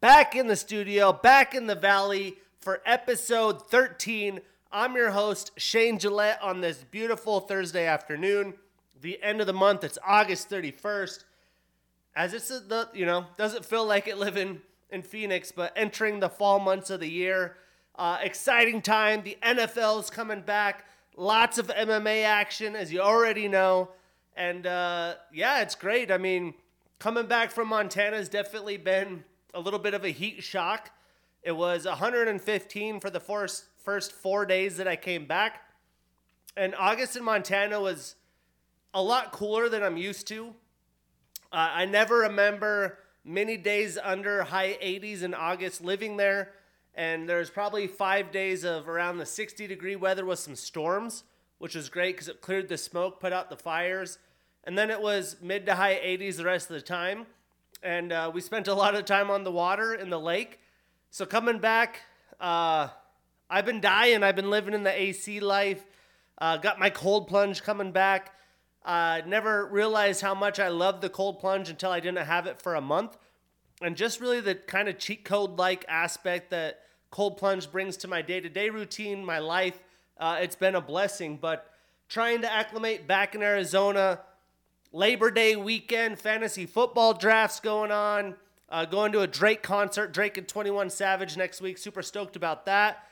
back in the studio, back in the valley for episode 13. I'm your host, Shane Gillette, on this beautiful Thursday afternoon, the end of the month. It's August 31st. As it's the, you know, doesn't feel like it living in Phoenix, but entering the fall months of the year. Uh, exciting time. The NFL's coming back. Lots of MMA action, as you already know. And uh, yeah, it's great. I mean, coming back from Montana has definitely been a little bit of a heat shock. It was 115 for the first, first four days that I came back. And August in Montana was a lot cooler than I'm used to. Uh, I never remember many days under high 80s in August living there. And there's probably five days of around the 60 degree weather with some storms, which was great because it cleared the smoke, put out the fires. And then it was mid to high 80s the rest of the time. And uh, we spent a lot of time on the water in the lake. So coming back, uh, I've been dying. I've been living in the AC life. Uh, got my cold plunge coming back. Uh, never realized how much I loved the cold plunge until I didn't have it for a month. And just really the kind of cheat code like aspect that cold plunge brings to my day to day routine, my life. Uh, it's been a blessing, but trying to acclimate back in Arizona, Labor Day weekend, fantasy football drafts going on, uh, going to a Drake concert, Drake and 21 Savage next week. Super stoked about that.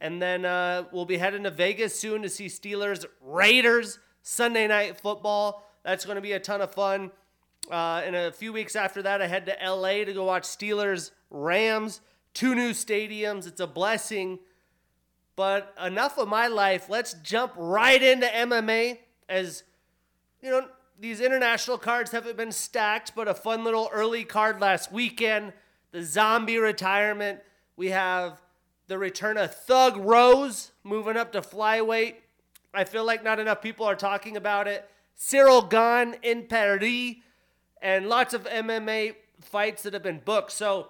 And then uh, we'll be heading to Vegas soon to see Steelers Raiders Sunday night football. That's going to be a ton of fun. Uh, and a few weeks after that, I head to LA to go watch Steelers Rams two new stadiums. It's a blessing. But enough of my life. Let's jump right into MMA as you know, these international cards haven't been stacked, but a fun little early card last weekend. The zombie retirement. We have the return of Thug Rose moving up to flyweight. I feel like not enough people are talking about it. Ciryl Gane in Paris, and lots of MMA fights that have been booked. So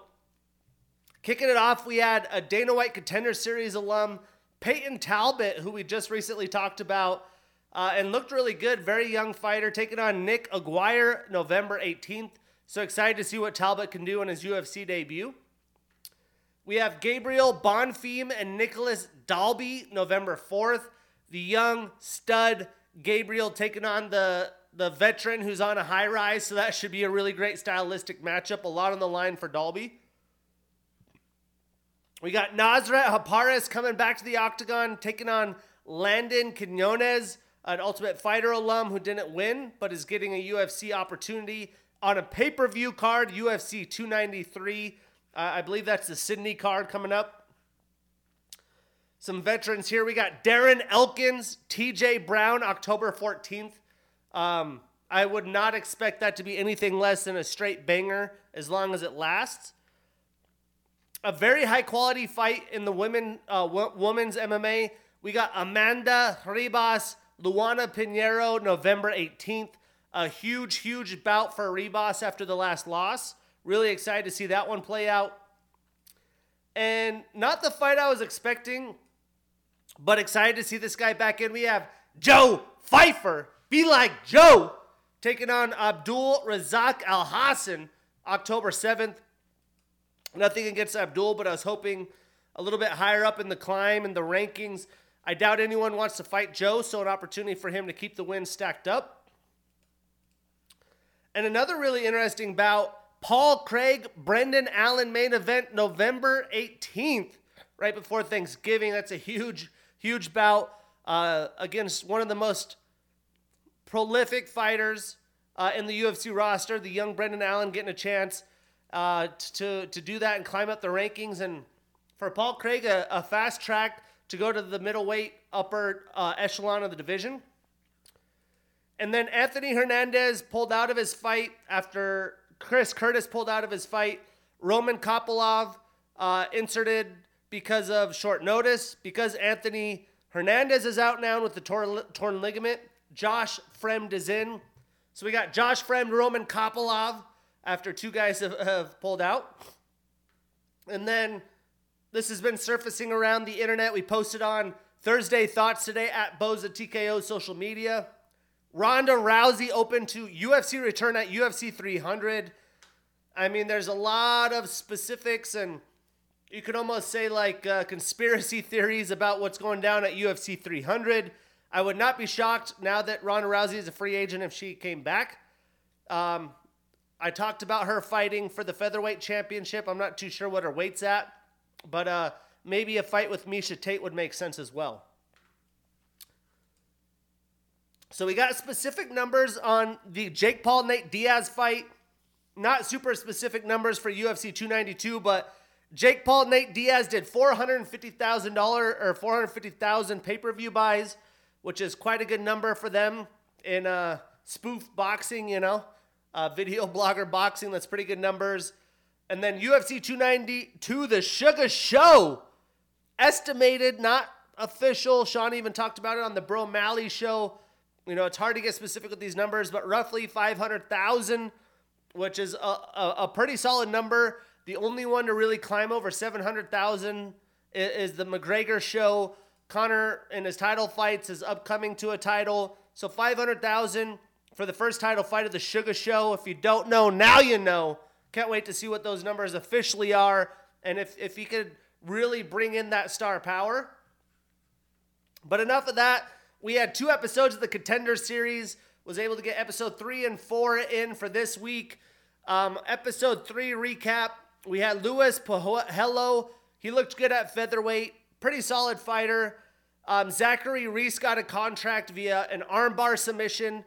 Kicking it off, we had a Dana White Contender Series alum, Peyton Talbot, who we just recently talked about, uh, and looked really good. Very young fighter, taking on Nick Aguirre November 18th. So excited to see what Talbot can do in his UFC debut. We have Gabriel Bonfim and Nicolas Dalby November 4th. The young stud Gabriel taking on the the veteran who's on a high rise, so that should be a really great stylistic matchup. A lot on the line for Dalby. We got Nasrat Haqparast coming back to the octagon, taking on Landon Quinones, an Ultimate Fighter alum who didn't win, but is getting a UFC opportunity on a pay per view card, UFC 293. Uh, I believe that's the Sydney card coming up. Some veterans here. We got Darren Elkins, TJ Brown, October 14th. Um, I would not expect that to be anything less than a straight banger as long as it lasts a very high quality fight in the women uh, w- women's MMA. We got Amanda Ribas, Luana Pinheiro, November 18th. A huge, huge bout for Ribas after the last loss. Really excited to see that one play out. And not the fight I was expecting, but excited to see this guy back in. We have Joe Pyfer, be like Joe, taking on Abdul Razak Al Hassan October 7th. Nothing against Abdul, but I was hoping a little bit higher up in the climb and the rankings. I doubt anyone wants to fight Joe, so an opportunity for him to keep the win stacked up. And another really interesting bout Paul Craig, Brendan Allen main event November 18th, right before Thanksgiving. That's a huge, huge bout uh, against one of the most prolific fighters uh, in the UFC roster, the young Brendan Allen getting a chance uh, to, to do that and climb up the rankings. And for Paul Craig, a, a fast track to go to the middleweight upper uh, echelon of the division. And then Anthony Hernandez pulled out of his fight after Chris Curtis pulled out of his fight. Roman Kopylov uh, inserted because of short notice. Because Anthony Hernandez is out now with the torn, torn ligament. Josh Fremd is in. So we got Josh Fremd, Roman Kopylov after two guys have, have pulled out. And then this has been surfacing around the internet. We posted on Thursday Thoughts today at Boza TKO social media. Ronda Rousey open to UFC return at UFC 300. I mean, there's a lot of specifics, and you could almost say like uh, conspiracy theories about what's going down at UFC 300. I would not be shocked now that Ronda Rousey is a free agent if she came back. Um, I talked about her fighting for the featherweight championship. I'm not too sure what her weight's at, but uh, maybe a fight with Miesha Tate would make sense as well. So we got specific numbers on the Jake Paul Nate Diaz fight. Not super specific numbers for UFC 292, but Jake Paul Nate Diaz did $450,000 or 450,000 pay-per-view buys, which is quite a good number for them in uh, spoof boxing, you know. Uh, video blogger boxing, that's pretty good numbers. And then UFC 292, the Sugar Show, estimated, not official. Sean even talked about it on the Bro Malley show. You know, it's hard to get specific with these numbers, but roughly 500,000, which is a, a, a, pretty solid number. The only one to really climb over 700,000 is, is the McGregor show. Conor in his title fights is upcoming to a title. So 500,000 for the first title fight of the Sugar Show. If you don't know, now you know. Can't wait to see what those numbers officially are. And if, if he could really bring in that star power. But enough of that. We had two episodes of the Contender Series. Was able to get episode three and four in for this week. Um, episode three recap. We had Luis Pajuelo. He looked good at featherweight. Pretty solid fighter. Um, Zachary Reese got a contract via an armbar submission,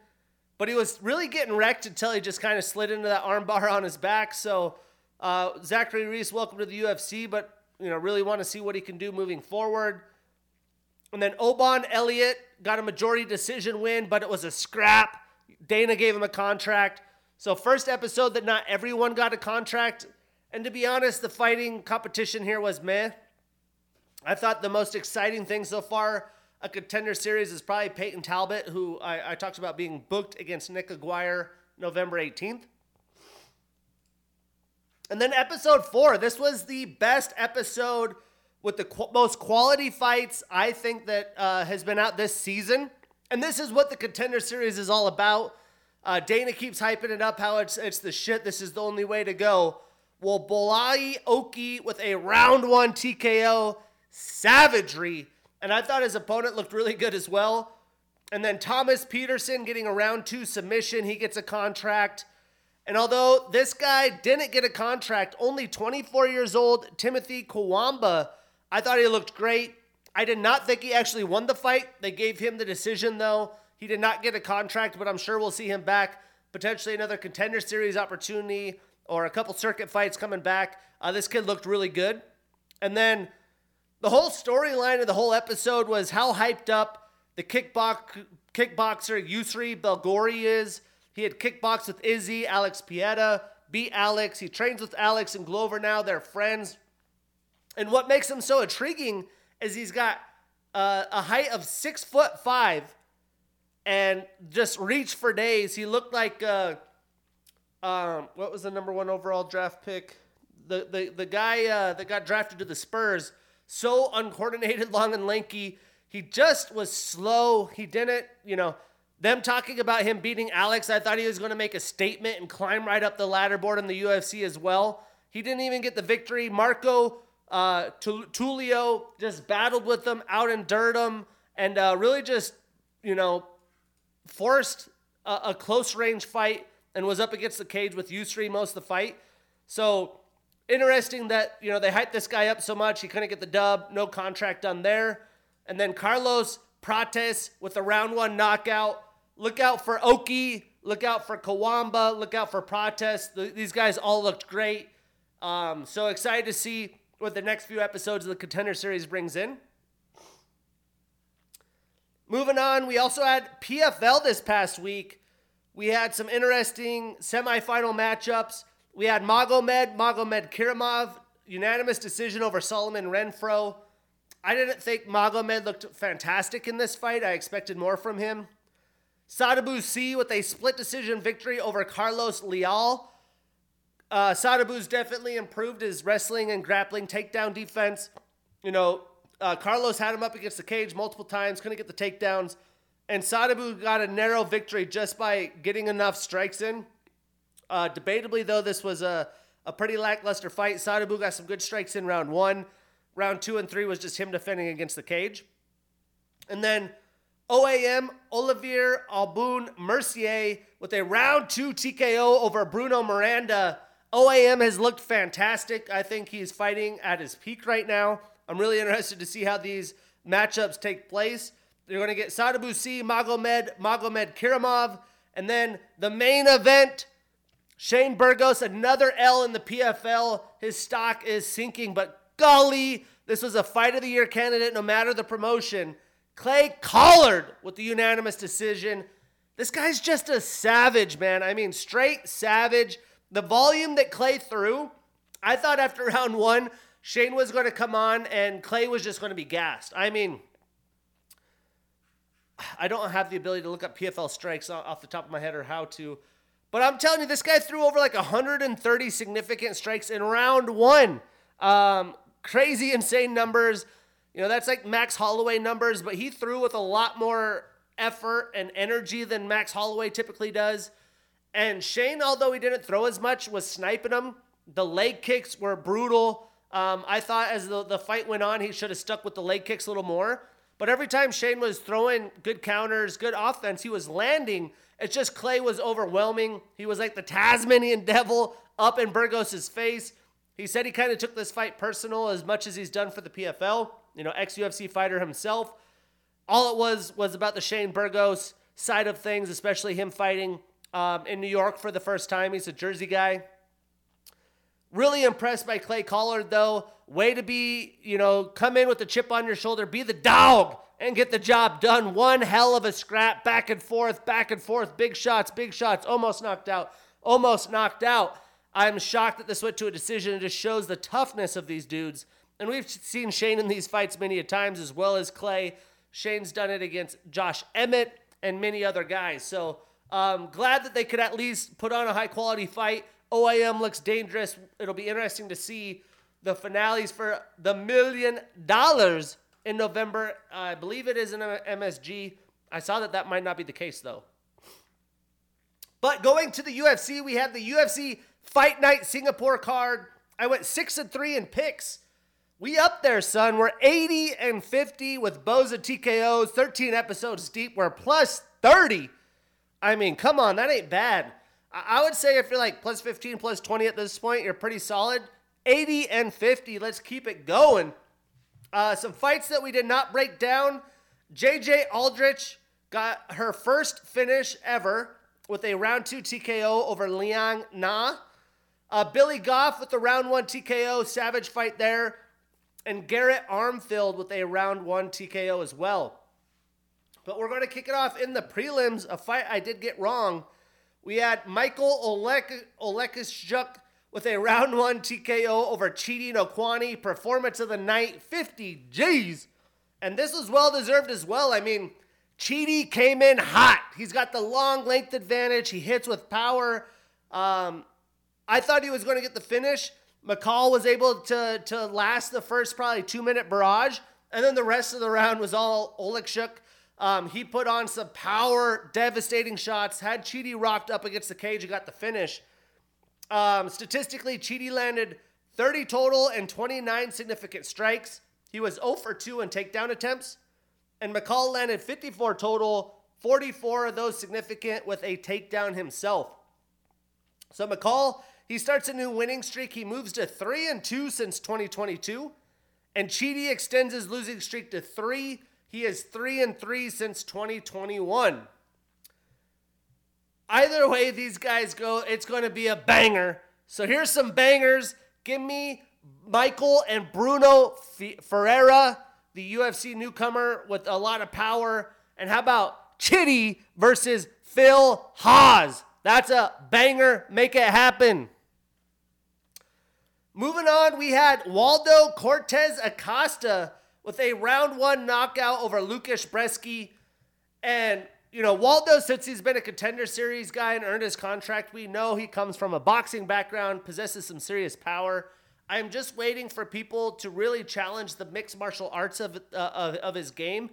but he was really getting wrecked until he just kind of slid into that armbar on his back. So uh, Zachary Reese, welcome to the UFC, but you know really want to see what he can do moving forward. And then Oban Elliott got a majority decision win, but it was a scrap. Dana gave him a contract. So, first episode that not everyone got a contract. And to be honest, the fighting competition here was meh. I thought the most exciting thing so far, a contender series, is probably Peyton Talbot, who I, I talked about being booked against Nick Aguirre November 18th. And then episode four, this was the best episode with the qu- most quality fights I think that uh, has been out this season. And this is what the contender series is all about. Uh, Dana keeps hyping it up how it's it's the shit. This is the only way to go. Well, Bolaji Oki with a round one TKO savagery, and I thought his opponent looked really good as well. And then Thomas Peterson getting a round two submission. He gets a contract. And although this guy didn't get a contract, only 24 years old, Timothy Cuamba I thought he looked great. I did not think he actually won the fight. They gave him the decision, though. He did not get a contract, but I'm sure we'll see him back. Potentially another contender series opportunity or a couple circuit fights coming back. Uh, this kid looked really good. And then the whole storyline of the whole episode was how hyped up the kickbox, kickboxer Yousri Belgaroui is. He had kickboxed with Izzy, Alex Pereira, beat Alex. He trains with Alex and Glover now. They're friends. And what makes him so intriguing is he's got uh, a height of six foot five and just reach for days. He looked like uh, um, what was the number one overall draft pick? The the the guy uh, that got drafted to the Spurs. So uncoordinated, long and lanky. He just was slow. He didn't, you know. Them talking about him beating Alex, I thought he was going to make a statement and climb right up the ladder board in the UFC as well. He didn't even get the victory. Marco uh, Tulio just battled with them, out dirt them, and uh, really just, you know, forced a, a, close range fight and was up against the cage with Yousri most of the fight. So interesting that, you know, they hyped this guy up so much. He couldn't get the dub, no contract done there. And then Carlos Prates with a round one knockout. Look out for Oki. Look out for Cuamba. Look out for Prates. these guys all looked great. Um, so excited to see what the next few episodes of the Contender Series brings in. Moving on, we also had PFL this past week. We had some interesting semifinal matchups. We had Magomed, Magomedkerimov, unanimous decision over Solomon Renfro. I didn't think Magomed looked fantastic in this fight. I expected more from him. Sadibou Sy with a split decision victory over Carlos Leal. Uh, Sadibou's definitely improved his wrestling and grappling takedown defense. You know, uh, Carlos had him up against the cage multiple times, couldn't get the takedowns. and Sadibou got a narrow victory just by getting enough strikes in. Uh, debatably, though, this was a, a pretty lackluster fight. Sadibou got some good strikes in round one. Round two and three was just him defending against the cage. And then OAM, Olivier Aubin Mercier with a round two TKO over Bruno Miranda. OAM has looked fantastic. I think he's fighting at his peak right now. I'm really interested to see how these matchups take place. They're going to get Sadibou Sy, Magomed, Magomedkerimov, and then the main event, Shane Burgos, another L in the PFL. His stock is sinking, but golly, this was a fight of the year candidate no matter the promotion. Clay Collard with the unanimous decision. This guy's just a savage, man. I mean, straight savage. The volume that Clay threw, I thought after round one, Shane was going to come on and Clay was just going to be gassed. I mean, I don't have the ability to look up PFL strikes off the top of my head or how to, but I'm telling you, this guy threw over like 130 significant strikes in round one. Um, crazy, insane numbers. You know, that's like Max Holloway numbers, but he threw with a lot more effort and energy than Max Holloway typically does. And Shane, although he didn't throw as much, was sniping them. The leg kicks were brutal. Um, I thought as the, the fight went on, he should have stuck with the leg kicks a little more. But every time Shane was throwing good counters, good offense, he was landing. It's just Clay was overwhelming. He was like the Tasmanian devil up in Burgos's face. He said he kind of took this fight personal as much as he's done for the PFL. You know, ex UFC fighter himself. All it was was about the Shane Burgos side of things, especially him fighting um, in New York for the first time. He's a Jersey guy. Really impressed by Clay Collard, though. Way to be, you know, come in with the chip on your shoulder, be the dog, and get the job done. One hell of a scrap, back and forth, back and forth, big shots, big shots, almost knocked out, almost knocked out. I'm shocked that this went to a decision. It just shows the toughness of these dudes. And we've seen Shane in these fights many a times, as well as Clay. Shane's done it against Josh Emmett and many other guys. So um, glad that they could at least put on a high quality fight. OAM looks dangerous. It'll be interesting to see the finales for the million dollars in November. I believe it is in MSG. I saw that that might not be the case though. But going to the UFC, we had the UFC Fight Night Singapore card. I went six and three in picks. We up there, son. We're 80 and 50 with Boza TKOs, 13 episodes deep. We're plus 30. I mean, come on, that ain't bad. I would say if you're like plus 15, plus 20 at this point, you're pretty solid. 80 and 50, let's keep it going. Uh, some fights that we did not break down. JJ Aldrich got her first finish ever with a round two TKO over Liang Na. Uh, Billy Goff with the round one TKO, savage fight there. And Garrett Armfield with a round one TKO as well. But we're going to kick it off in the prelims, a fight I did get wrong. We had Michael Olek- with a round one TKO over Chidi Njokuani. Performance of the night, 50 G's. And this was well deserved as well. I mean, Chidi came in hot. He's got the long length advantage. He hits with power. Um, I thought he was going to get the finish. McCall was able to, to last the first probably two minute barrage. And then the rest of the round was all Oleksiejczuk. Um, he put on some power, devastating shots, had Chidi rocked up against the cage and got the finish. Um, statistically, Chidi landed 30 total and 29 significant strikes. He was 0 for 2 in takedown attempts. And McCall landed 54 total, 44 of those significant with a takedown himself. So McCall, he starts a new winning streak. He moves to 3 and 2 since 2022. And Chidi extends his losing streak to 3 he is 3 and 3 since 2021. Either way these guys go, it's going to be a banger. So here's some bangers. Give me Michael and Bruno Ferreira, the UFC newcomer with a lot of power. And how about Chidi versus Phil Hawes? That's a banger. Make it happen. Moving on, we had Waldo Cortes Acosta with a round one knockout over Lukasz Brzeski. And, you know, Waldo, since he's been a contender series guy and earned his contract, we know he comes from a boxing background, possesses some serious power. I'm just waiting for people to really challenge the mixed martial arts of, uh, of, of his game.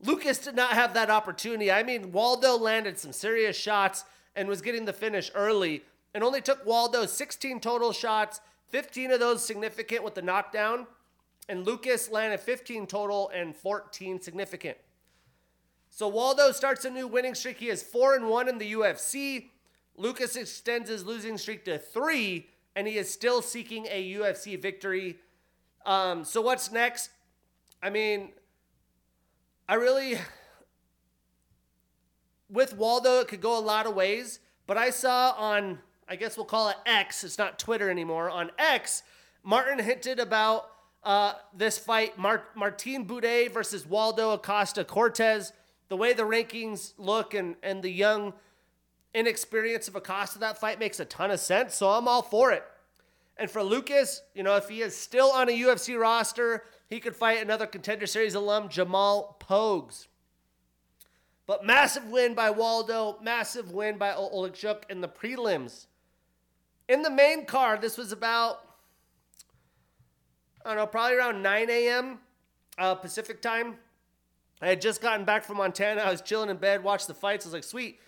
Lucas did not have that opportunity. I mean, Waldo landed some serious shots and was getting the finish early and only took Waldo 16 total shots, 15 of those significant with the knockdown, and Lucas landed 15 total and 14 significant. So Waldo starts a new winning streak. He is 4 and 1 in the UFC. Lucas extends his losing streak to 3 and he is still seeking a UFC victory. Um, so what's next? I mean, I really with Waldo it could go a lot of ways, but I saw on I guess we'll call it X. It's not Twitter anymore. On X, Martin hinted about uh, this fight, Mar- Martin Buday versus Waldo Acosta Cortes. The way the rankings look and, and the young inexperience of Acosta, that fight makes a ton of sense. So I'm all for it. And for Lucas, you know, if he is still on a UFC roster, he could fight another contender series alum, Jamal Pogues. But massive win by Waldo, massive win by Olegchuk in the prelims. In the main card, this was about, I don't know, probably around 9 a.m. Uh, Pacific time. I had just gotten back from Montana. I was chilling in bed, watched the fights. I was like, sweet.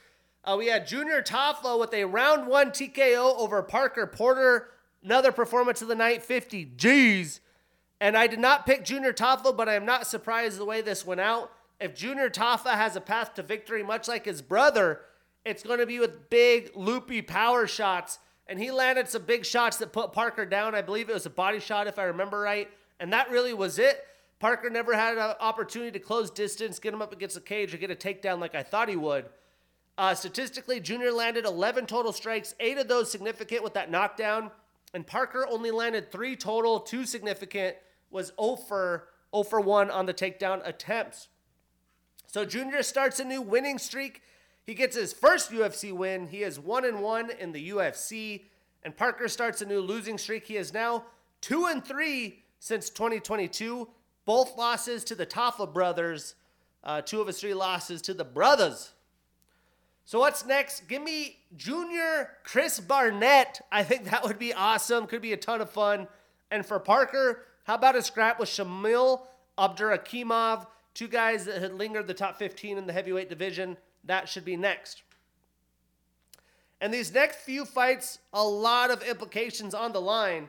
Uh, we had Junior Tafa with a round one TKO over Parker Porter. Another performance of the night, 50 G's. And I did not pick Junior Tafa, but I am not surprised the way this went out. If Junior Tafa has a path to victory, much like his brother, it's going to be with big, loopy power shots and he landed some big shots that put Parker down. I believe it was a body shot, if I remember right. And that really was it. Parker never had an opportunity to close distance, get him up against the cage, or get a takedown like I thought he would. Uh, statistically, Junior landed 11 total strikes, eight of those significant with that knockdown. And Parker only landed three total, two significant, was 0 for, 0 for 1 on the takedown attempts. So Junior starts a new winning streak he gets his first UFC win. He is one and one in the UFC. And Parker starts a new losing streak. He is now two and three since 2022. Both losses to the Tafa brothers. Uh, two of his three losses to the brothers. So what's next? Give me Junior Chris Barnett. I think that would be awesome. Could be a ton of fun. And for Parker, how about a scrap with Shamil Abdurakhimov? Two guys that had lingered the top 15 in the heavyweight division that should be next. And these next few fights, a lot of implications on the line.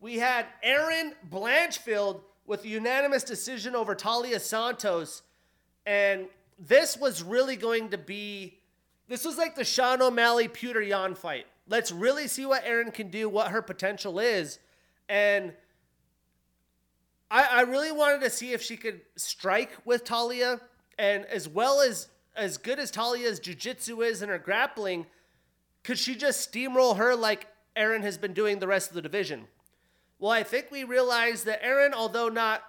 We had Erin Blanchfield with a unanimous decision over Taila Santos. And this was really going to be, this was like the Sean O'Malley Petr Yan fight. Let's really see what Erin can do, what her potential is. And I, I really wanted to see if she could strike with Taila And as well as as good as Taila's jiu-jitsu is and her grappling, could she just steamroll her like Erin has been doing the rest of the division? Well, I think we realize that Erin, although not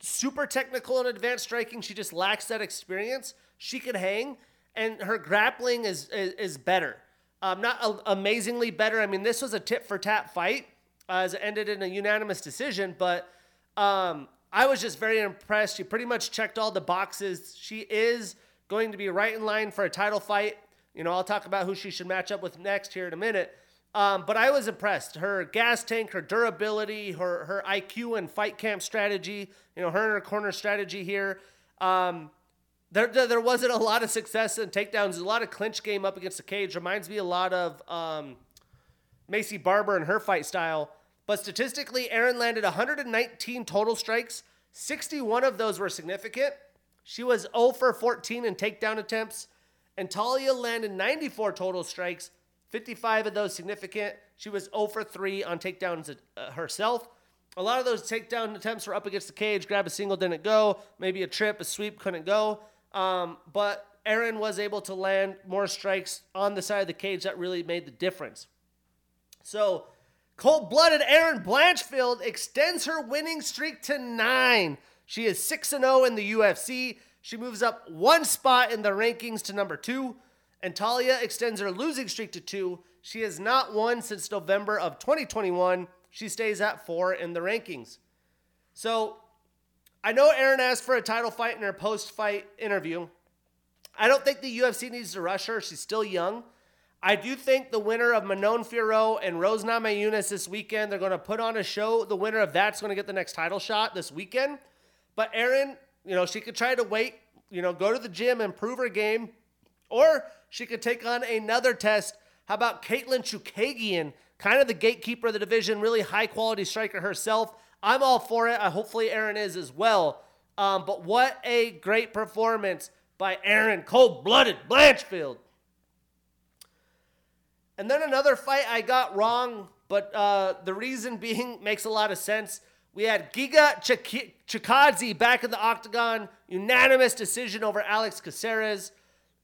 super technical and advanced striking, she just lacks that experience. She can hang, and her grappling is is, is better. Um, not amazingly better. I mean, this was a tip for tap fight, uh, as it ended in a unanimous decision, but um, I was just very impressed. She pretty much checked all the boxes. She is going to be right in line for a title fight. You know, I'll talk about who she should match up with next here in a minute. Um, but I was impressed. Her gas tank, her durability, her her IQ and fight camp strategy. You know, her and her corner strategy here. Um, there, there wasn't a lot of success in takedowns. A lot of clinch game up against the cage. Reminds me a lot of um, Maycee Barber and her fight style. But statistically, Erin landed 119 total strikes. 61 of those were significant. She was 0 for 14 in takedown attempts, and Taila landed 94 total strikes, 55 of those significant. She was 0 for 3 on takedowns uh, herself. A lot of those takedown attempts were up against the cage, grab a single, didn't go. Maybe a trip, a sweep, couldn't go. Um, but Erin was able to land more strikes on the side of the cage that really made the difference. So, cold blooded Erin Blanchfield extends her winning streak to nine. She is 6 0 in the UFC. She moves up one spot in the rankings to number two. And Taila extends her losing streak to two. She has not won since November of 2021. She stays at four in the rankings. So I know Erin asked for a title fight in her post fight interview. I don't think the UFC needs to rush her. She's still young. I do think the winner of Manon Fiorot and Rose Namajunas this weekend, they're going to put on a show. The winner of that's going to get the next title shot this weekend. But Erin, you know, she could try to wait, you know, go to the gym, improve her game, or she could take on another test. How about Katlyn Chookagian, kind of the gatekeeper of the division, really high quality striker herself. I'm all for it. I, hopefully, Erin is as well. Um, but what a great performance by Erin, cold blooded Blanchfield. And then another fight I got wrong, but uh, the reason being makes a lot of sense. We had Giga Chikadze back in the octagon, unanimous decision over Alex Caceres.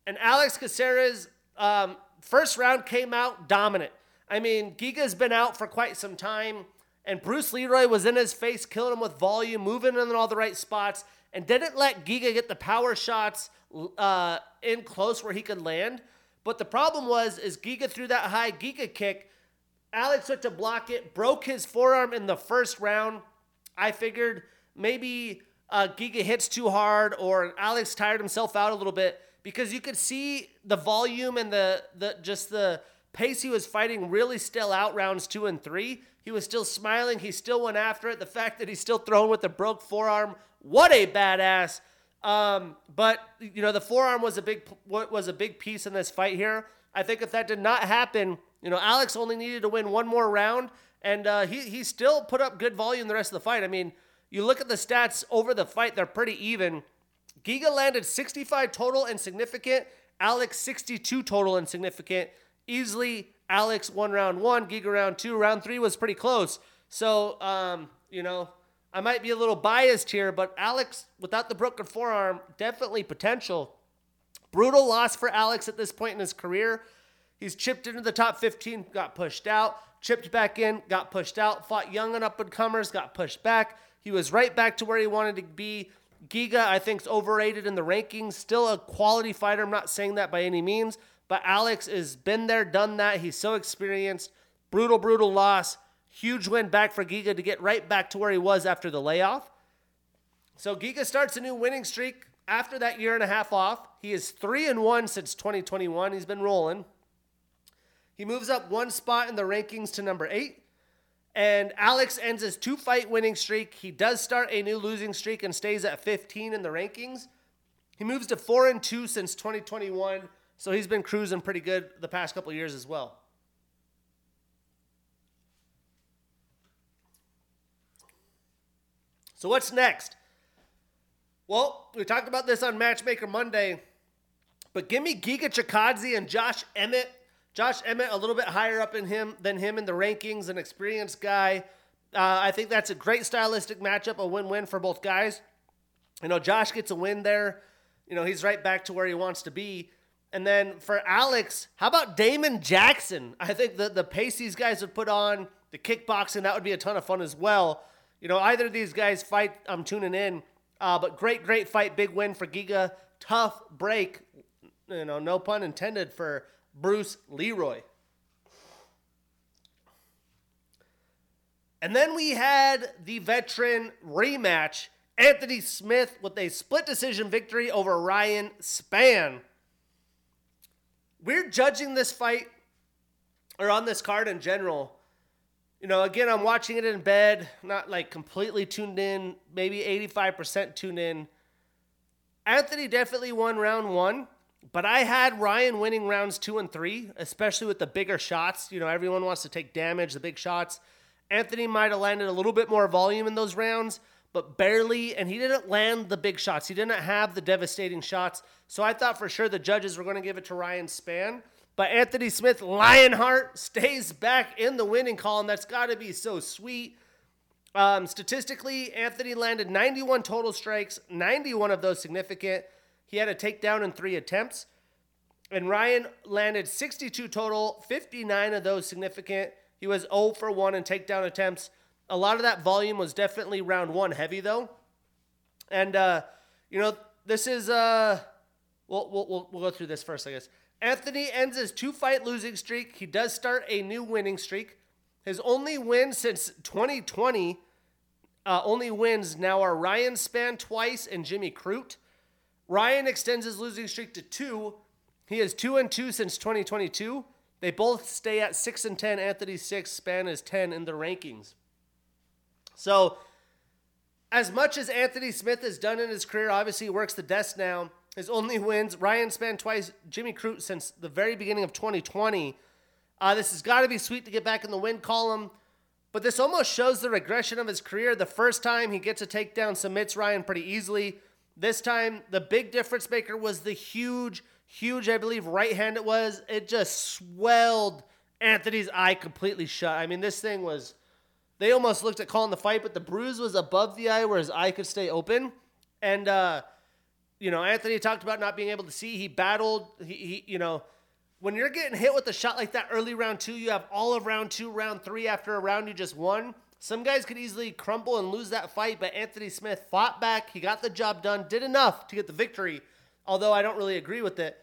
And Alex Caceres, um, first round came out dominant. I mean, Giga's been out for quite some time, and Bruce Leroy was in his face, killing him with volume, moving in all the right spots, and didn't let Giga get the power shots uh, in close where he could land. But the problem was, is Giga threw that high Giga kick. Alex went to block it, broke his forearm in the first round. I figured maybe uh, Giga hits too hard or Alex tired himself out a little bit because you could see the volume and the the just the pace he was fighting really still out rounds two and three. He was still smiling. He still went after it. The fact that he's still throwing with the broke forearm, what a badass! Um, but you know the forearm was a big was a big piece in this fight here. I think if that did not happen, you know Alex only needed to win one more round, and uh, he he still put up good volume the rest of the fight. I mean, you look at the stats over the fight; they're pretty even. Giga landed 65 total and significant. Alex 62 total and significant. Easily, Alex won round one, Giga round two. Round three was pretty close. So, um, you know, I might be a little biased here, but Alex, without the broken forearm, definitely potential. Brutal loss for Alex at this point in his career. He's chipped into the top 15, got pushed out, chipped back in, got pushed out, fought young and up and comers, got pushed back. He was right back to where he wanted to be. Giga, I think, is overrated in the rankings. Still a quality fighter. I'm not saying that by any means, but Alex has been there, done that. He's so experienced. Brutal, brutal loss. Huge win back for Giga to get right back to where he was after the layoff. So Giga starts a new winning streak after that year and a half off. He is 3 and 1 since 2021. He's been rolling. He moves up one spot in the rankings to number 8. And Alex ends his two fight winning streak. He does start a new losing streak and stays at 15 in the rankings. He moves to 4 and 2 since 2021. So he's been cruising pretty good the past couple years as well. So what's next? Well, we talked about this on Matchmaker Monday, but give me Giga Chikadze and Josh Emmett. Josh Emmett a little bit higher up in him than him in the rankings, an experienced guy. Uh, I think that's a great stylistic matchup, a win-win for both guys. You know, Josh gets a win there. You know, he's right back to where he wants to be. And then for Alex, how about Damon Jackson? I think the, the pace these guys would put on, the kickboxing, that would be a ton of fun as well. You know, either of these guys fight, I'm tuning in. Uh, but great, great fight. Big win for Giga. Tough break. You know, no pun intended for Bruce Leroy. And then we had the veteran rematch. Anthony Smith with a split decision victory over Ryan Spann. We're judging this fight, or on this card in general, you know, again, I'm watching it in bed, not like completely tuned in, maybe 85% tuned in. Anthony definitely won round one, but I had Ryan winning rounds two and three, especially with the bigger shots. You know, everyone wants to take damage, the big shots. Anthony might have landed a little bit more volume in those rounds, but barely, and he didn't land the big shots. He didn't have the devastating shots. So I thought for sure the judges were going to give it to Ryan Spann. But Anthony Smith Lionheart stays back in the winning column. That's got to be so sweet. Um, statistically, Anthony landed 91 total strikes, 91 of those significant. He had a takedown in three attempts. And Ryan landed 62 total, 59 of those significant. He was 0 for 1 in takedown attempts. A lot of that volume was definitely round one heavy, though. And, uh, you know, this is, uh, we'll, we'll, we'll go through this first, I guess. Anthony ends his two fight losing streak. He does start a new winning streak. His only win since 2020, uh, only wins now are Ryan Spann twice and Jimmy Crute. Ryan extends his losing streak to two. He is two and two since 2022. They both stay at six and ten. Anthony six, Spann is ten in the rankings. So as much as Anthony Smith has done in his career, obviously he works the desk now. His only wins, Ryan Spann twice, Jimmy Crute since the very beginning of 2020. Uh, this has got to be sweet to get back in the win column. But this almost shows the regression of his career. The first time he gets a takedown, submits Ryan pretty easily. This time, the big difference maker was the huge, huge, I believe, right hand it was. It just swelled Anthony's eye completely shut. I mean, this thing was. They almost looked at calling the fight, but the bruise was above the eye where his eye could stay open. And, uh, you know, Anthony talked about not being able to see. He battled. He, he you know, when you're getting hit with a shot like that early round two, you have all of round two, round three after a round you just won. Some guys could easily crumble and lose that fight, but Anthony Smith fought back. He got the job done, did enough to get the victory, although I don't really agree with it.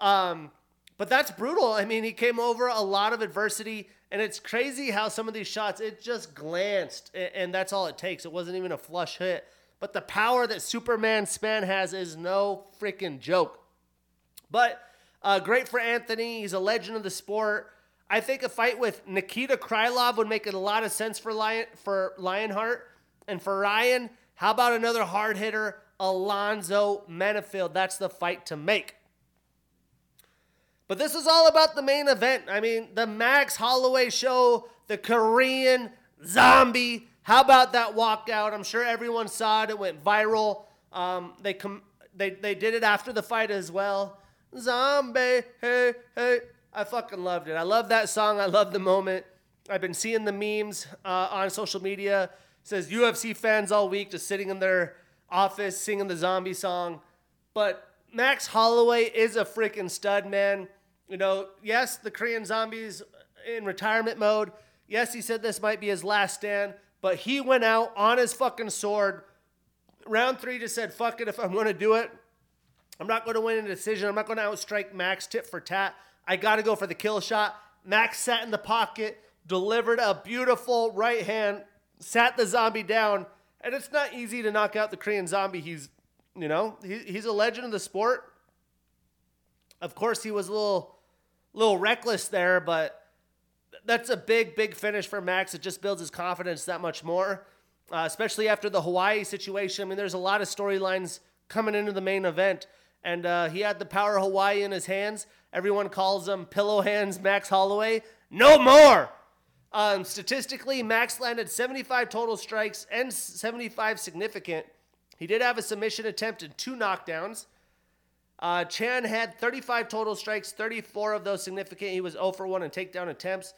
Um, but that's brutal. I mean, he came over a lot of adversity, and it's crazy how some of these shots, it just glanced, and that's all it takes. It wasn't even a flush hit. But the power that Superman Spann has is no freaking joke. But uh, great for Anthony. He's a legend of the sport. I think a fight with Nikita Krylov would make a lot of sense for Lion for Lionheart and for Ryan. How about another hard hitter, Alonzo Menifield? That's the fight to make. But this is all about the main event. I mean, the Max Holloway show, the Korean zombie. How about that walkout? I'm sure everyone saw it. It went viral. Um, they com- they they did it after the fight as well. Zombie, hey, hey. I fucking loved it. I love that song. I love the moment. I've been seeing the memes uh, on social media. It says UFC fans all week just sitting in their office singing the zombie song. But Max Holloway is a freaking stud, man. You know, yes, the Korean zombies in retirement mode. Yes, he said this might be his last stand, but he went out on his fucking sword. Round three just said, fuck it, if I'm going to do it, I'm not going to win a decision. I'm not going to outstrike Max tit for tat. I got to go for the kill shot. Max sat in the pocket, delivered a beautiful right hand, sat the zombie down. And it's not easy to knock out the Korean zombie. He's, you know, he, he's a legend of the sport. Of course, he was a little, little reckless there, but that's a big, big finish for Max. It just builds his confidence that much more, uh, especially after the Hawaii situation. I mean, there's a lot of storylines coming into the main event and uh, he had the power of Hawaii in his hands. Everyone calls him Pillow Hands Max Holloway. No more. Um, statistically, Max landed 75 total strikes and 75 significant. He did have a submission attempt and two knockdowns. Uh, Chan had 35 total strikes, 34 of those significant. He was 0 for 1 in takedown attempts.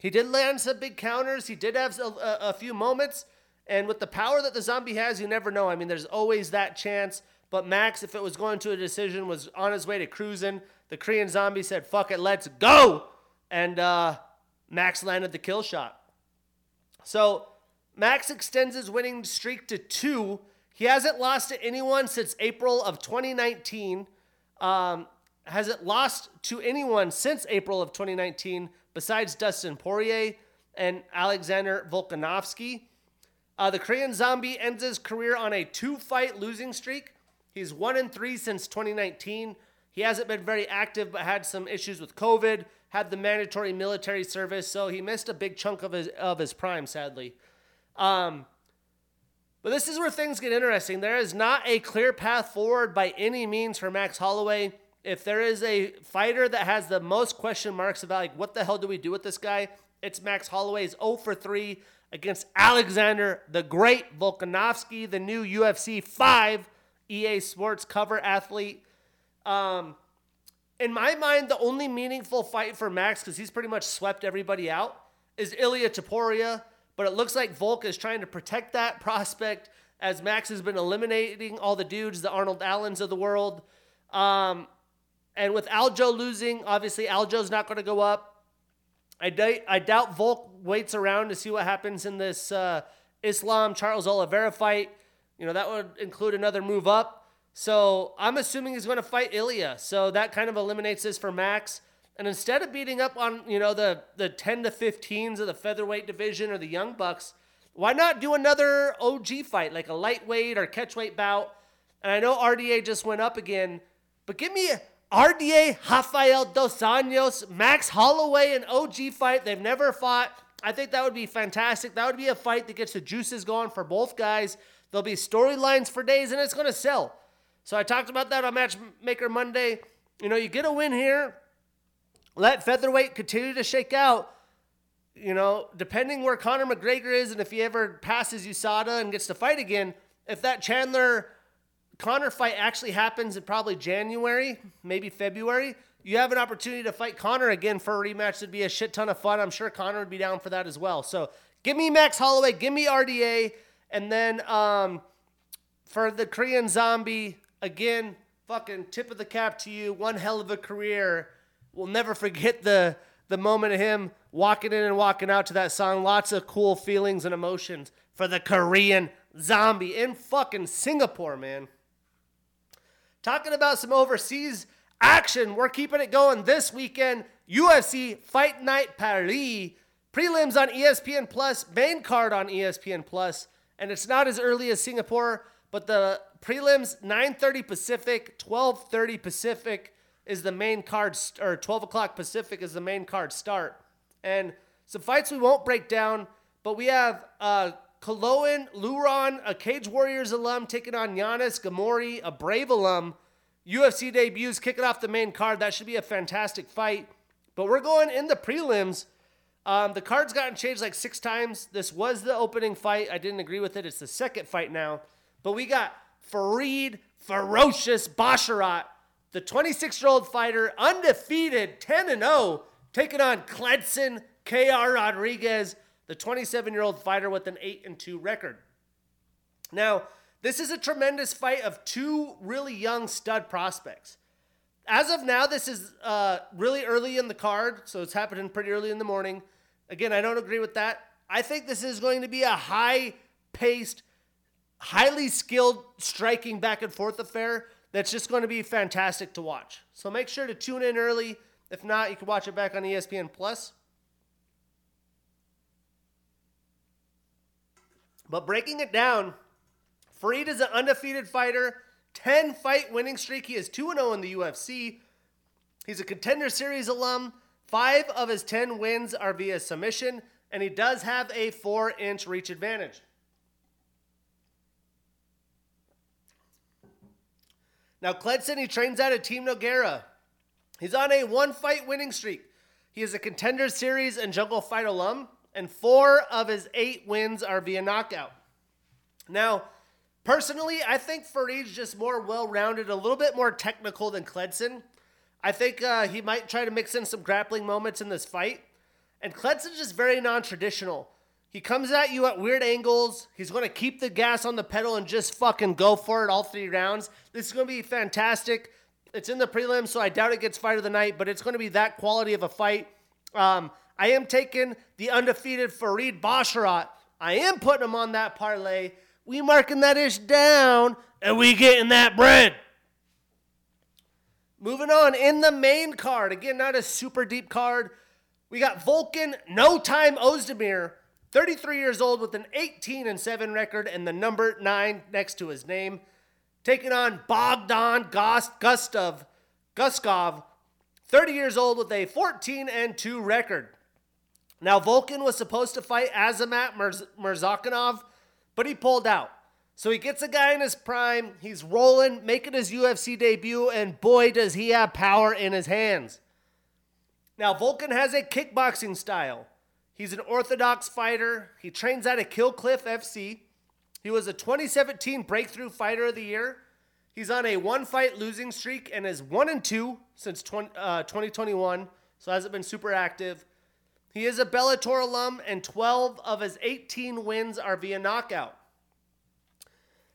He did land some big counters. He did have a, a, a few moments. And with the power that the zombie has, you never know. I mean, there's always that chance but Max, if it was going to a decision, was on his way to cruising. The Korean zombie said, fuck it, let's go. And uh, Max landed the kill shot. So Max extends his winning streak to two. He hasn't lost to anyone since April of 2019. Um, hasn't lost to anyone since April of 2019 besides Dustin Poirier and Alexander Volkanovski. Uh, the Korean Zombie ends his career on a two fight losing streak. He's one in three since 2019. He hasn't been very active, but had some issues with COVID, had the mandatory military service, so he missed a big chunk of his of his prime, sadly. Um, but this is where things get interesting. There is not a clear path forward by any means for Max Holloway. If there is a fighter that has the most question marks about like what the hell do we do with this guy, it's Max Holloway's 0 for 3 against Alexander the Great Volkanovski, the new UFC 5 EA Sports cover athlete. Um, in my mind, the only meaningful fight for Max, because he's pretty much swept everybody out, is Ilia Topuria. But it looks like Volk is trying to protect that prospect as Max has been eliminating all the dudes, the Arnold Allens of the world. Um, and with Aljo losing, obviously Aljo's not going to go up. I, d- I doubt Volk waits around to see what happens in this uh, Islam Charles Oliveira fight. You know, that would include another move up. So I'm assuming he's going to fight Ilia. So that kind of eliminates this for Max. And instead of beating up on, you know, the, the 10 to 15s of the featherweight division or the Young Bucks, why not do another OG fight, like a lightweight or catchweight bout? And I know RDA just went up again, but give me RDA, Rafael Dos Anjos, Max Holloway, an OG fight. They've never fought. I think that would be fantastic. That would be a fight that gets the juices going for both guys. There'll be storylines for days, and it's going to sell. So I talked about that on Matchmaker Monday. You know, you get a win here, let featherweight continue to shake out. You know, depending where Conor McGregor is and if he ever passes USADA and gets to fight again, if that Chandler Conor fight actually happens in probably January, maybe February, you have an opportunity to fight Conor again for a rematch. It'd be a shit ton of fun. I'm sure Conor would be down for that as well. So give me Max Holloway, give me RDA, and then um, for the Korean Zombie, again, fucking tip of the cap to you. One hell of a career. We'll never forget the the moment of him walking in and walking out to that song. Lots of cool feelings and emotions for the Korean Zombie in fucking Singapore, man. Talking about some overseas action, we're keeping it going this weekend. UFC Fight Night Paris. Prelims on ESPN Plus, main card on ESPN Plus, and it's not as early as Singapore, but the prelims 9:30 Pacific, 12:30 Pacific is the main card, or 12 o'clock Pacific is the main card start. And some fights we won't break down, but we have uh, Caolan Loughran, a Cage Warriors alum, taking on Giannis Gamori, a Brave alum. UFC debuts kicking off the main card. That should be a fantastic fight. But we're going in the prelims. Um, the card's gotten changed like six times. This was the opening fight. I didn't agree with it. It's the second fight now. But we got Farid Ferocious Basharat, the 26 year old fighter, undefeated, 10 and 0, taking on Kleydson KR Rodrigues, the 27 year old fighter with an 8 and 2 record. Now, this is a tremendous fight of two really young stud prospects. As of now, this is uh, really early in the card, so it's happening pretty early in the morning. Again, I don't agree with that. I think this is going to be a high paced, highly skilled striking back and forth affair that's just going to be fantastic to watch. So make sure to tune in early. If not, you can watch it back on ESPN Plus. But breaking it down, Farid is an undefeated fighter, 10 fight winning streak. He is 2 0 in the UFC. He's a contender series alum. Five of his 10 wins are via submission, and he does have a 4 inch reach advantage. Now, Kleydson, he trains out of Team Nogueira. He's on a one fight winning streak. He is a contender series and jungle fight alum and four of his eight wins are via knockout. Now, personally, I think Farid's just more well rounded, a little bit more technical than Kleydson. I think uh, he might try to mix in some grappling moments in this fight. And Kleydson's just very non traditional. He comes at you at weird angles. He's going to keep the gas on the pedal and just fucking go for it all three rounds. This is going to be fantastic. It's in the prelims, so I doubt it gets fight of the night, but it's going to be that quality of a fight. Um, I am taking the undefeated Farid Basharat. I am putting him on that parlay. We marking that ish down, and we getting that bread. Moving on in the main card. Again, not a super deep card. We got Volkan, No Time Ozdemir, 33 years old with an 18 and 7 record and the number 9 next to his name, taking on Bogdan Gustav Guskov, 30 years old with a 14 and 2 record. Now, Volkan was supposed to fight Azamat Murzakanov, but he pulled out. So he gets a guy in his prime. He's rolling, making his UFC debut, and boy, does he have power in his hands. Now, Volkan has a kickboxing style. He's an orthodox fighter. He trains out of Kill Cliff FC. He was a 2017 Breakthrough Fighter of the Year. He's on a one fight losing streak and is 1 and 2 since 20, uh, 2021, so hasn't been super active. He is a Bellator alum, and 12 of his 18 wins are via knockout.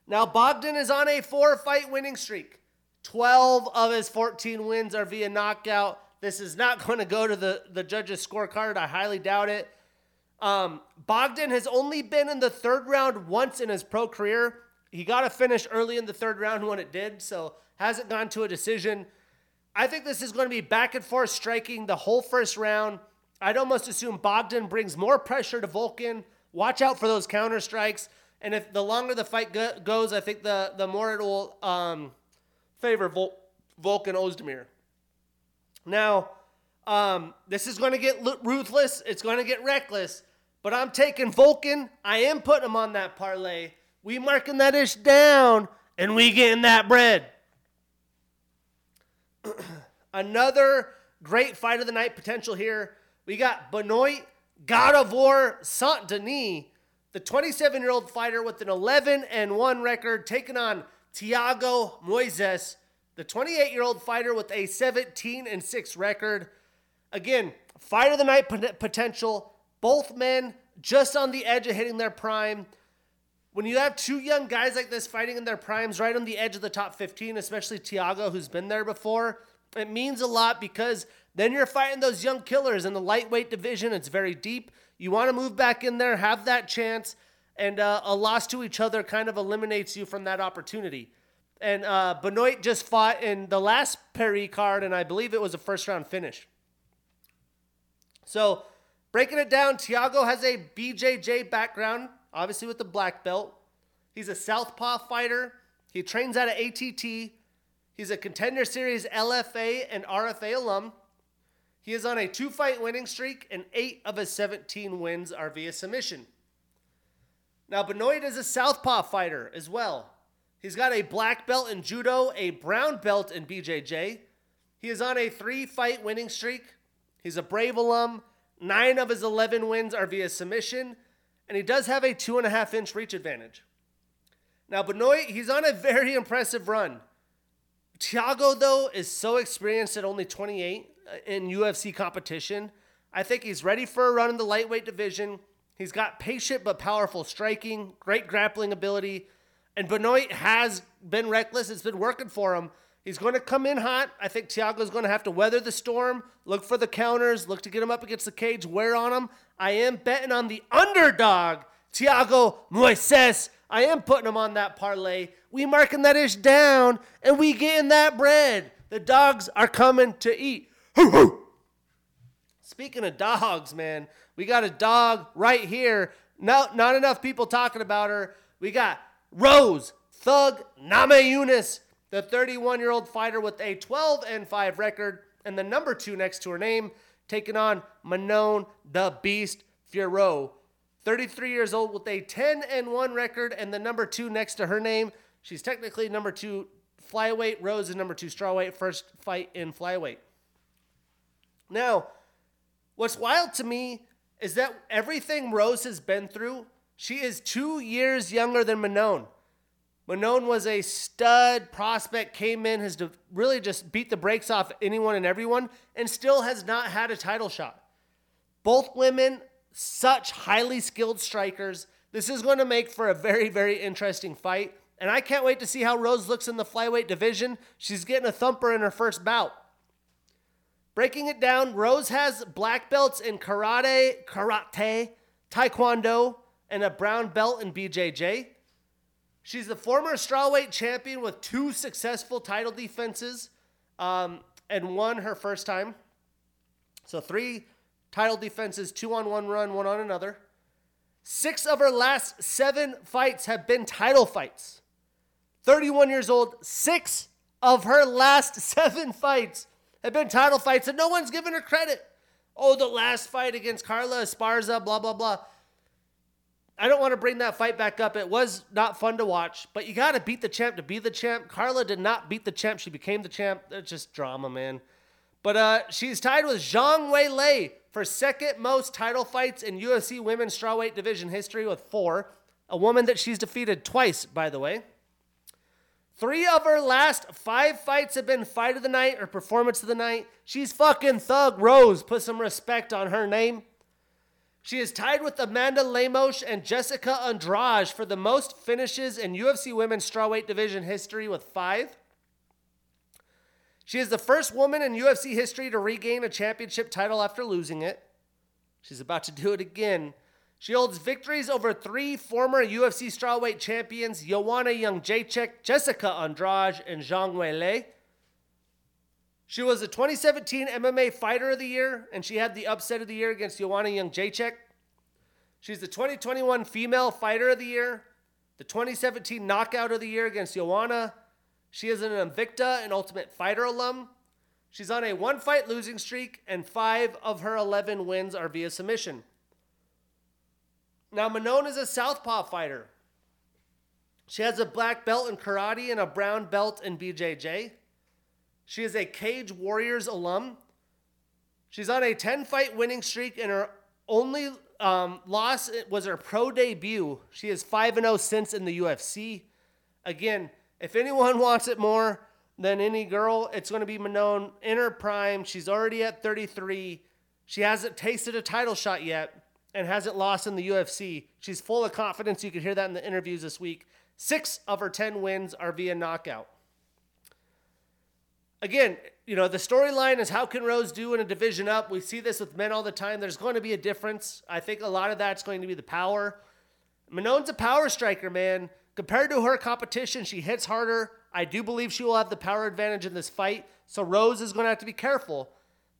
Now, Bogdan is on a four fight winning streak. 12 of his 14 wins are via knockout. This is not going to go to the, the judges' scorecard. I highly doubt it. Um, Bogdan has only been in the third round once in his pro career. He got a finish early in the third round when it did, so hasn't gone to a decision. I think this is going to be back and forth striking the whole first round. I'd almost assume Bogdan brings more pressure to Volkan. Watch out for those counter strikes. And if the longer the fight go- goes, I think the, the more it will um, favor Vol- Volkan Ozdemir. Now, um, this is going to get ruthless. It's going to get reckless. But I'm taking Volkan. I am putting him on that parlay. We marking that ish down, and we getting that bread. Another great fight of the night potential here. We got Benoit God of War Saint Denis, the 27 year old fighter with an 11 and 1 record, taking on Thiago Moises, the 28 year old fighter with a 17 and 6 record. Again, fight of the night potential. Both men just on the edge of hitting their prime. When you have two young guys like this fighting in their primes, right on the edge of the top 15, especially Thiago, who's been there before, it means a lot because then you're fighting those young killers in the lightweight division. It's very deep. You want to move back in there, have that chance, and uh, a loss to each other kind of eliminates you from that opportunity. And uh, Benoit just fought in the last Paris card, and I believe it was a first round finish. So, breaking it down, Thiago has a BJJ background, obviously with the black belt. He's a southpaw fighter. He trains out of ATT. He's a contender series LFA and RFA alum. He is on a two fight winning streak, and eight of his 17 wins are via submission. Now, Benoit is a southpaw fighter as well. He's got a black belt in judo, a brown belt in BJJ. He is on a three fight winning streak. He's a Brave alum. Nine of his 11 wins are via submission, and he does have a two and a half inch reach advantage. Now, Benoit, he's on a very impressive run. Thiago, though, is so experienced at only 28 uh, in UFC competition. I think he's ready for a run in the lightweight division. He's got patient but powerful striking, great grappling ability, and Benoit has been reckless. It's been working for him. He's going to come in hot. I think Thiago's going to have to weather the storm, look for the counters, look to get him up against the cage, wear on him. I am betting on the underdog, Thiago Moises. I am putting him on that parlay. We marking that ish down, and we getting that bread. The dogs are coming to eat. Ho ho. Speaking of dogs, man, we got a dog right here. No, not enough people talking about her. We got Rose Thug Namajunas the 31 year old fighter with a 12 and 5 record and the number two next to her name, taking on Manon the Beast Fiorot. 33 years old with a 10 and 1 record and the number two next to her name. She's technically number two flyweight. Rose is number two strawweight. First fight in flyweight. Now, what's wild to me is that everything Rose has been through, she is two years younger than Manon. Manon was a stud prospect, came in, has really just beat the brakes off anyone and everyone, and still has not had a title shot. Both women, such highly skilled strikers. This is going to make for a very, very interesting fight. And I can't wait to see how Rose looks in the flyweight division. She's getting a thumper in her first bout. Breaking it down, Rose has black belts in karate, karate, taekwondo, and a brown belt in BJJ. She's the former strawweight champion with two successful title defenses um, and won her first time. So three title defenses, two on one run, one on another. Six of her last seven fights have been title fights. 31 years old, six of her last seven fights have been title fights, and no one's given her credit. Oh, the last fight against Carla Esparza, blah, blah, blah. I don't want to bring that fight back up. It was not fun to watch, but you got to beat the champ to be the champ. Carla did not beat the champ. She became the champ. It's just drama, man. But uh, she's tied with Zhang Weili for second most title fights in UFC women's strawweight division history with four. A woman that she's defeated twice, by the way. Three of her last five fights have been fight of the night or performance of the night. She's fucking Thug Rose. Put some respect on her name. She is tied with Amanda Lemos and Jessica Andrade for the most finishes in UFC women's strawweight division history with five. She is the first woman in UFC history to regain a championship title after losing it. She's about to do it again. She holds victories over three former UFC strawweight champions, Joanna Jędrzejczyk, Jessica Andrade, and Zhang Weili. She was the 2017 MMA Fighter of the Year, and she had the upset of the year against Joanna Jędrzejczyk. She's the 2021 Female Fighter of the Year, the 2017 Knockout of the Year against Joanna. She is an Invicta and Ultimate Fighter alum. She's on a one fight losing streak, and five of her 11 wins are via submission. Now, Manon is a southpaw fighter. She has a black belt in karate and a brown belt in BJJ. She is a Cage Warriors alum. She's on a 10 fight winning streak, and her only um, loss was her pro debut. She is 5 0 since in the UFC. Again, if anyone wants it more than any girl, it's going to be Manon in her prime. She's already at 33. She hasn't tasted a title shot yet and hasn't lost in the UFC. She's full of confidence. You could hear that in the interviews this week. Six of her 10 wins are via knockout. Again, you know, the storyline is how can Rose do in a division up? We see this with men all the time. There's going to be a difference. I think a lot of that's going to be the power. Manon's a power striker, man. Compared to her competition, she hits harder. I do believe she will have the power advantage in this fight. So Rose is going to have to be careful.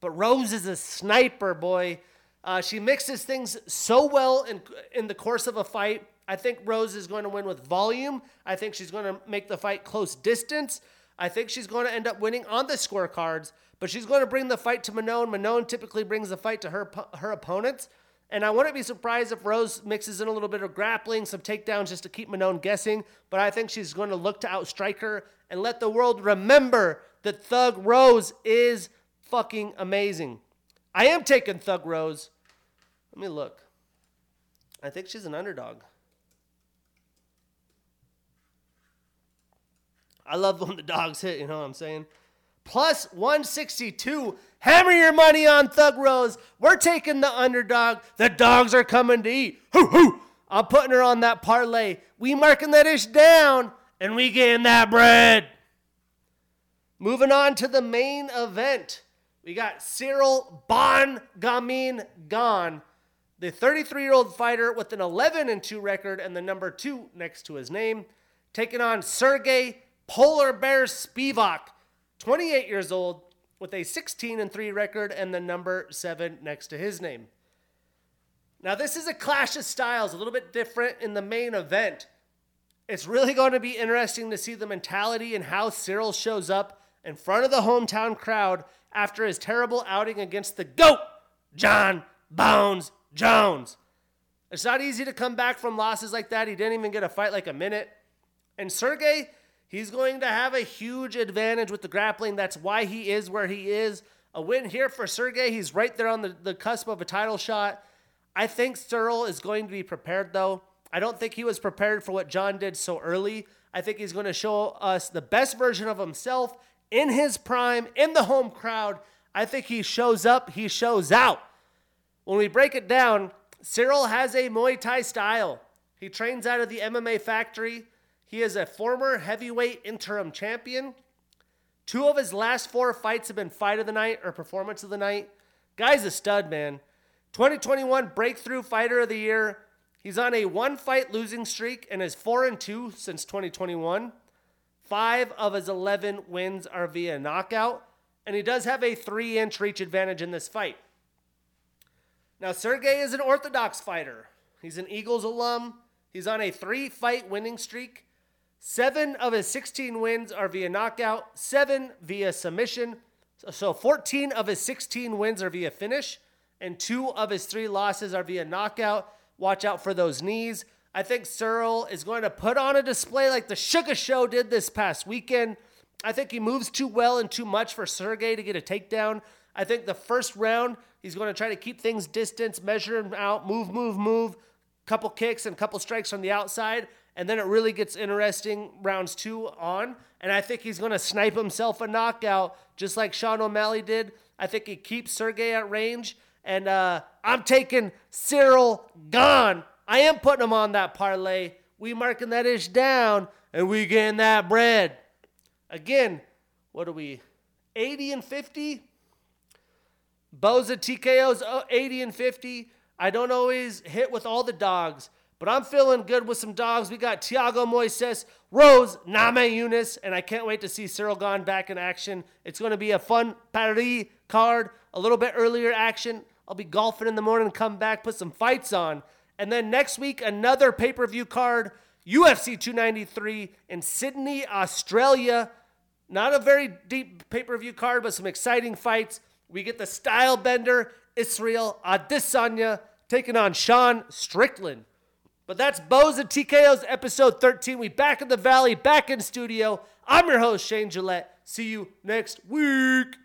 But Rose is a sniper, boy. Uh, she mixes things so well in, in the course of a fight. I think Rose is going to win with volume. I think she's going to make the fight close distance. I think she's going to end up winning on the scorecards, but she's going to bring the fight to Manon. Manon typically brings the fight to her her opponents. And I wouldn't be surprised if Rose mixes in a little bit of grappling, some takedowns just to keep Manon guessing. But I think she's going to look to outstrike her and let the world remember that Thug Rose is fucking amazing. I am taking Thug Rose. Let me look. I think she's an underdog. I love when the dogs hit, you know what I'm saying? Plus 162. Hammer your money on Thug Rose. We're taking the underdog. The dogs are coming to eat. Hoo hoo. I'm putting her on that parlay. We marking that ish down and we getting that bread. Moving on to the main event. We got Ciryl Bon Gamin Gane, the 33 year old fighter with an 11 and 2 record and the number 2 next to his name, taking on Sergey Polar Bear Spivak, 28 years old, with a 16 and 3 record and the number 7 next to his name. Now, this is a clash of styles, a little bit different in the main event. It's really going to be interesting to see the mentality and how Ciryl shows up in front of the hometown crowd after his terrible outing against the GOAT, John Bones Jones. It's not easy to come back from losses like that. He didn't even get a fight like a minute. And Sergey, He's going to have a huge advantage with the grappling. That's why he is where he is. A win here for Sergey. He's right there on the, the cusp of a title shot. I think Ciryl is going to be prepared, though. I don't think he was prepared for what John did so early. I think he's going to show us the best version of himself in his prime, in the home crowd. I think he shows up, he shows out. When we break it down, Ciryl has a Muay Thai style. He trains out of the MMA factory. He is a former heavyweight interim champion. Two of his last four fights have been fight of the night or performance of the night. Guy's a stud, man. 2021 breakthrough fighter of the year. He's on a one fight losing streak and is 4 and 2 since 2021. 5 of his 11 wins are via knockout, and he does have a 3-inch reach advantage in this fight. Now Sergey is an orthodox fighter. He's an Eagles alum. He's on a 3-fight winning streak. Seven of his 16 wins are via knockout, seven via submission. So 14 of his 16 wins are via finish, and two of his three losses are via knockout. Watch out for those knees. I think Ciryl is going to put on a display like the Sugar Show did this past weekend. I think he moves too well and too much for Sergey to get a takedown. I think the first round, he's going to try to keep things distance, measure him out, move, move, move, couple kicks and couple strikes from the outside and then it really gets interesting rounds two on. And I think he's going to snipe himself a knockout just like Sean O'Malley did. I think he keeps Sergey at range. And uh, I'm taking Ciryl Gane. I am putting him on that parlay. We marking that ish down and we getting that bread. Again, what are we? 80 and 50? Boza TKO's 80 and 50. I don't always hit with all the dogs. But I'm feeling good with some dogs. We got Thiago Moises, Rose, Namajunas, and I can't wait to see Ciryl Gane back in action. It's going to be a fun Paris card, a little bit earlier action. I'll be golfing in the morning, come back, put some fights on. And then next week, another pay per view card, UFC 293 in Sydney, Australia. Not a very deep pay per view card, but some exciting fights. We get the style bender, Israel Adesanya, taking on Sean Strickland. But that's Bows and TKO's episode 13. We back in the valley, back in studio. I'm your host, Shane Gillette. See you next week.